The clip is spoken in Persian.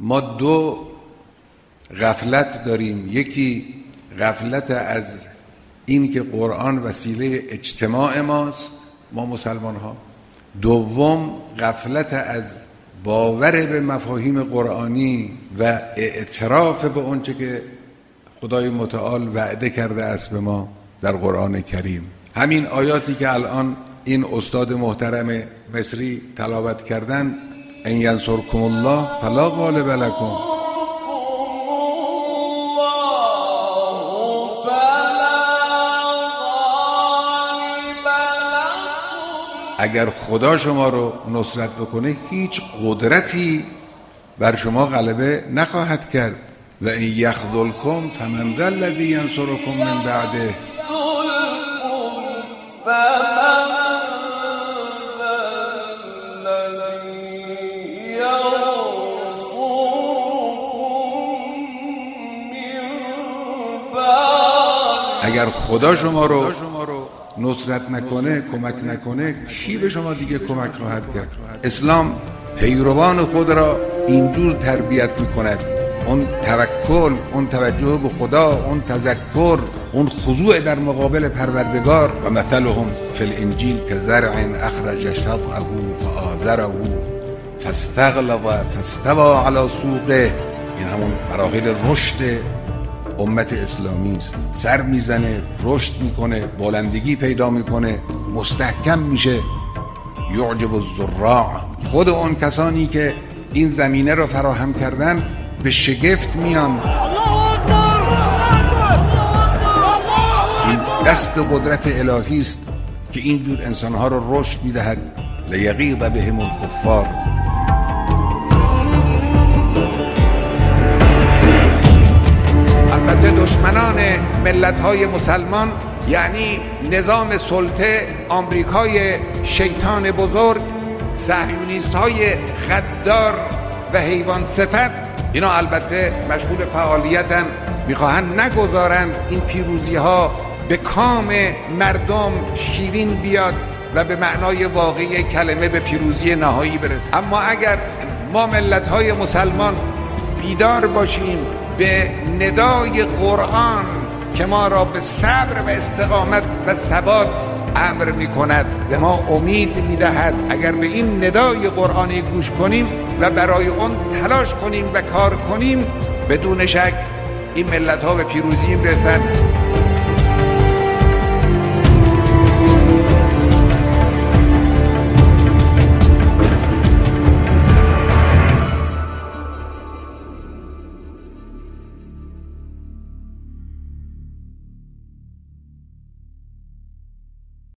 ما دو غفلت داریم. یکی غفلت از این که قرآن وسیله اجتماع ماست ما مسلمان ها دوم غفلت از باور به مفاهیم قرآنی و اعتراف به اونچه که خدای متعال وعده کرده است به ما در قرآن کریم. همین آیاتی که الان این استاد محترم مصری تلاوت کردن ان ینصرکم الله فلا غالب لکم اگر خدا شما رو نصرت بکنه هیچ قدرتی بر شما غلبه نخواهد کرد و این یخذلکم فمن ذا الذی ینصرکم من بعده اگر خدا شما رو نصرت نکنه کمک نکنه کی به شما دیگه کمک خواهد کرد؟ اسلام پیروان خود را اینجور تربیت می‌کند. اون توکل اون توجه به خدا اون تذکر اون خضوع در مقابل پروردگار. و مثلهم فی الانجیل که زرع اخرج شطعه فآزره فاستغلظ فاستوى على سوقه. این همون مراحل رشد امت اسلامی است. سر می‌زنه رشد می‌کنه بلندگی پیدا می‌کنه مستحکم میشه. یعجب الزراع. خود اون کسانی که این زمینه رو فراهم کردن به شگفت میان. این دست قدرت الهی است که اینجور انسانها رو رشد می‌دهد. لیغیظ بهم الکفار. دشمنان ملت های مسلمان یعنی نظام سلطه آمریکای شیطان بزرگ صهیونیست های غدار و حیوان صفت اینا البته مشغول فعالیتن. می‌خواهند نگذارند این پیروزی ها به کام مردم شیرین بیاد و به معنای واقعی کلمه به پیروزی نهایی برسه. اما اگر ما ملت های مسلمان بیدار باشیم به ندای قرآن که ما را به صبر و استقامت و ثبات امر می کند به ما امید می دهد اگر به این ندای قرآنی گوش کنیم و برای اون تلاش کنیم و کار کنیم بدون شک این ملت ها به پیروزی رسند